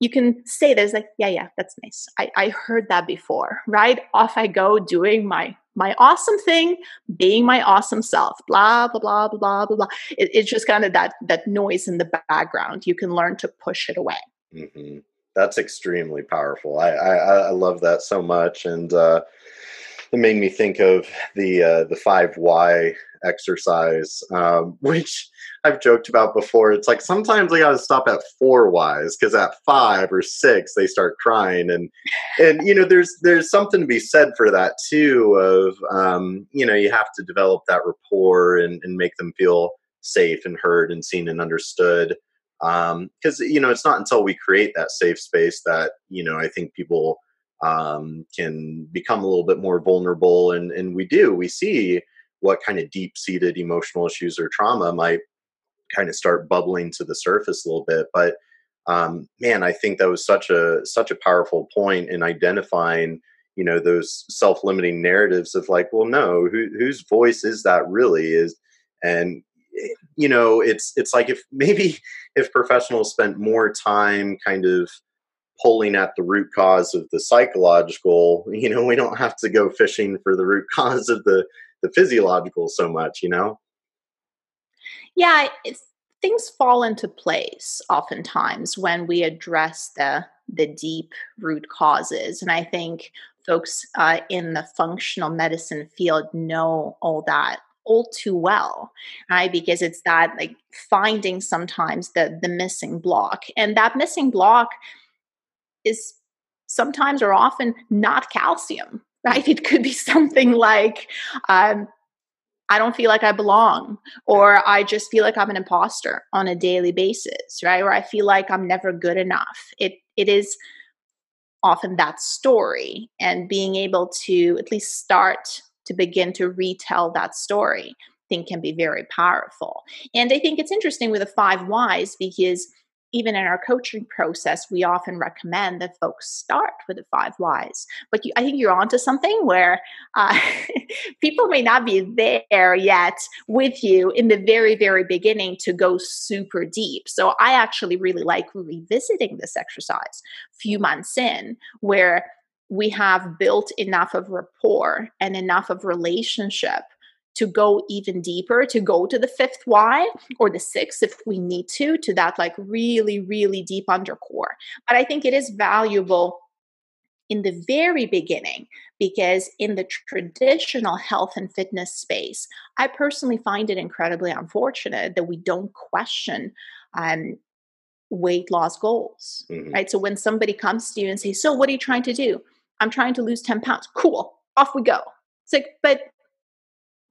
you can say there's like yeah yeah that's nice. I, I heard that before right? Off i go doing my my awesome thing being my awesome self blah blah blah blah blah blah it, it's just kind of that that noise in the background. You can learn to push it away. Mm-hmm. that's extremely powerful. I, I i love that so much. And uh it made me think of the uh, the five why exercise, um, which I've joked about before. It's like sometimes I got to stop at four whys because at five or six they start crying, and and you know there's there's something to be said for that too. Of um, you know you have to develop that rapport and, and make them feel safe and heard and seen and understood. Because um, you know it's not until we create that safe space that you know I think people um, can become a little bit more vulnerable, and and we do we see what kind of deep seated emotional issues or trauma might kind of start bubbling to the surface a little bit but um, man i think that was such a such a powerful point in identifying you know those self-limiting narratives of like well no who, whose voice is that really is and eh, you know it's it's like if maybe if professionals spent more time kind of pulling at the root cause of the psychological you know we don't have to go fishing for the root cause of the the physiological so much you know? Yeah things fall into place oftentimes when we address the the deep root causes and i think folks uh, in the functional medicine field know all that all too well right? Because it's that like finding sometimes the the missing block and that missing block is sometimes or often not calcium right? It could be something like, um, I don't feel like I belong, or I just feel like I'm an imposter on a daily basis, right? Or I feel like I'm never good enough. It it is often that story, and being able to at least start to begin to retell that story, I think can be very powerful. And I think it's interesting with the five whys because even in our coaching process, we often recommend that folks start with the five whys. But you, I think you're onto something where uh, people may not be there yet with you in the very, very beginning to go super deep. So I actually really like revisiting this exercise a few months in, where we have built enough of rapport and enough of relationship to go even deeper, to go to the fifth why or the sixth if we need to, to that like really, really deep undercore. But I think it is valuable in the very beginning because in the traditional health and fitness space, I personally find it incredibly unfortunate that we don't question um, weight loss goals, mm-hmm. right? So when somebody comes to you and says, "So what are you trying to do?" I'm trying to lose 10 pounds. Cool. Off we go. It's like, but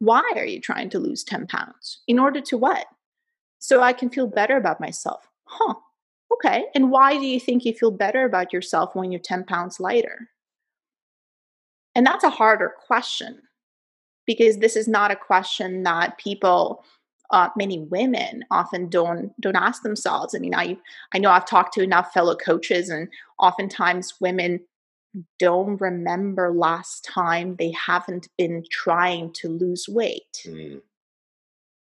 why are you trying to lose 10 pounds? In order to what? So I can feel better about myself. Huh. Okay. And why do you think you feel better about yourself when you're 10 pounds lighter? And that's a harder question because this is not a question that people uh, many women often don't don't ask themselves. I mean, I I know I've talked to enough fellow coaches, and oftentimes women don't remember last time they haven't been trying to lose weight. Mm.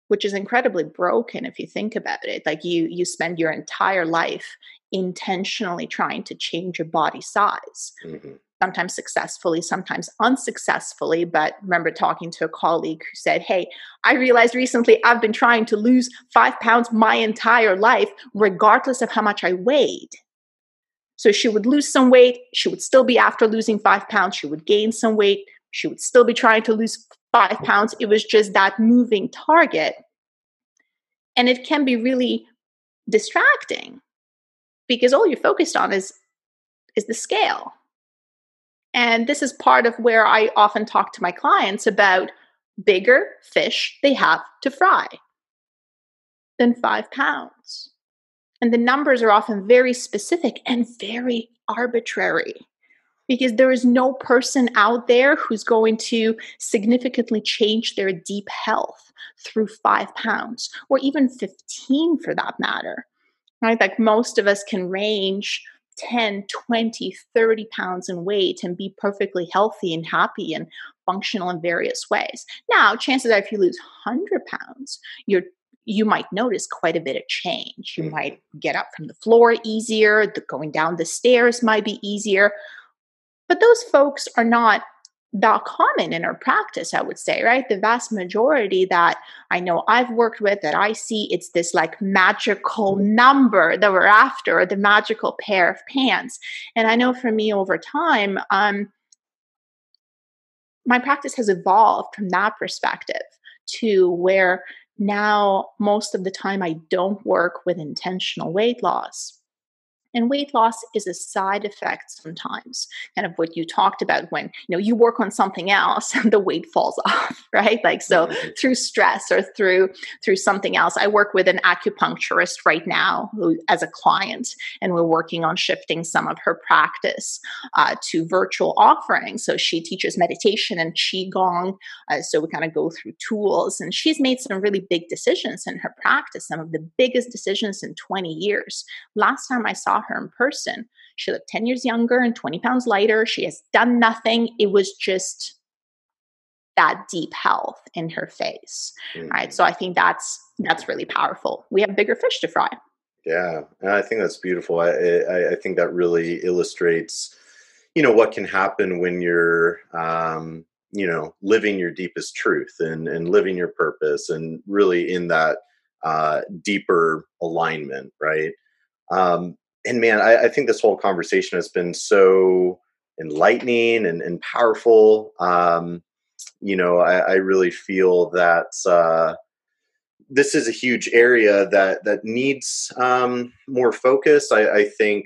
Which is incredibly broken if you think about it. Like you you spend your entire life intentionally trying to change your body size. Mm-hmm. Sometimes successfully, sometimes unsuccessfully. But remember talking to a colleague who said, Hey, I realized recently I've been trying to lose five pounds my entire life, regardless of how much I weighed. So she would lose some weight. She would still be after losing five pounds. She would gain some weight. She would still be trying to lose five pounds. It was just that moving target. And it can be really distracting because all you're focused on is is the scale. And this is part of where I often talk to my clients about bigger fish they have to fry than five pounds. And the numbers are often very specific and very arbitrary because there is no person out there who's going to significantly change their deep health through five pounds or even 15 for that matter. Right? Like most of us can range 10, 20, 30 pounds in weight and be perfectly healthy and happy and functional in various ways. Now, chances are if you lose 100 pounds, you're you might notice quite a bit of change. You mm-hmm. might get up from the floor easier, the going down the stairs might be easier. But those folks are not that common in our practice, I would say, right? The vast majority that I know I've worked with, that I see, it's this like magical number that we're after, the magical pair of pants. And I know for me over time, um, my practice has evolved from that perspective to where now most of the time I don't work with intentional weight loss. And weight loss is a side effect sometimes, kind of what you talked about when you know you work on something else and the weight falls off, right? Like so mm-hmm. through stress or through through something else. I work with an acupuncturist right now who, as a client, and we're working on shifting some of her practice uh, to virtual offerings. So she teaches meditation and qigong. Uh, so we kind of go through tools, and she's made some really big decisions in her practice, some of the biggest decisions in 20 years. Last time I saw her in person. She looked 10 years younger and 20 pounds lighter. She has done nothing. It was just that deep health in her face. Mm-hmm. Right. So I think that's that's really powerful. We have bigger fish to fry. Yeah. And I think that's beautiful. I, I, I think that really illustrates, you know, what can happen when you're um, you know, living your deepest truth and, and living your purpose and really in that uh, deeper alignment, right? Um, and man, I, I, think this whole conversation has been so enlightening and, and powerful. Um, you know, I, I, really feel that uh, this is a huge area that that needs um, more focus. I, I think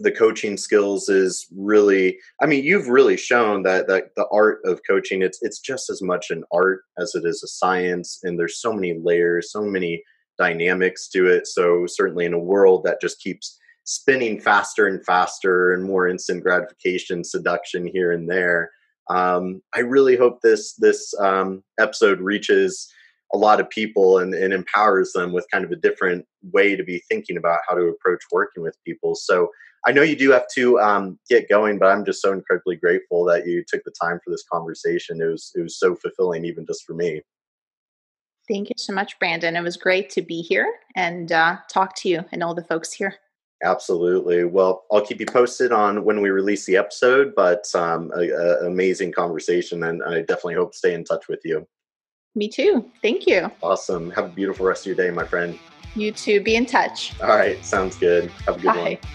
the coaching skills is really i mean you've really shown that that the art of coaching it's it's just as much an art as it is a science and there's so many layers so many dynamics to it. So certainly in a world that just keeps spinning faster and faster and more instant gratification, seduction here and there. Um, I really hope this this um, episode reaches a lot of people and, and, empowers them with kind of a different way to be thinking about how to approach working with people. So I know you do have to um, get going, but I'm just so incredibly grateful that you took the time for this conversation. It was it was so fulfilling, even just for me. Thank you so much, Brandon. It was great to be here and uh, talk to you and all the folks here. Absolutely. Well, I'll keep you posted on when we release the episode, but um, a, a amazing conversation, and I definitely hope to stay in touch with you. Me too. Thank you. Awesome. Have a beautiful rest of your day, my friend. You too. Be in touch. All right. Sounds good. Have a good Bye. one.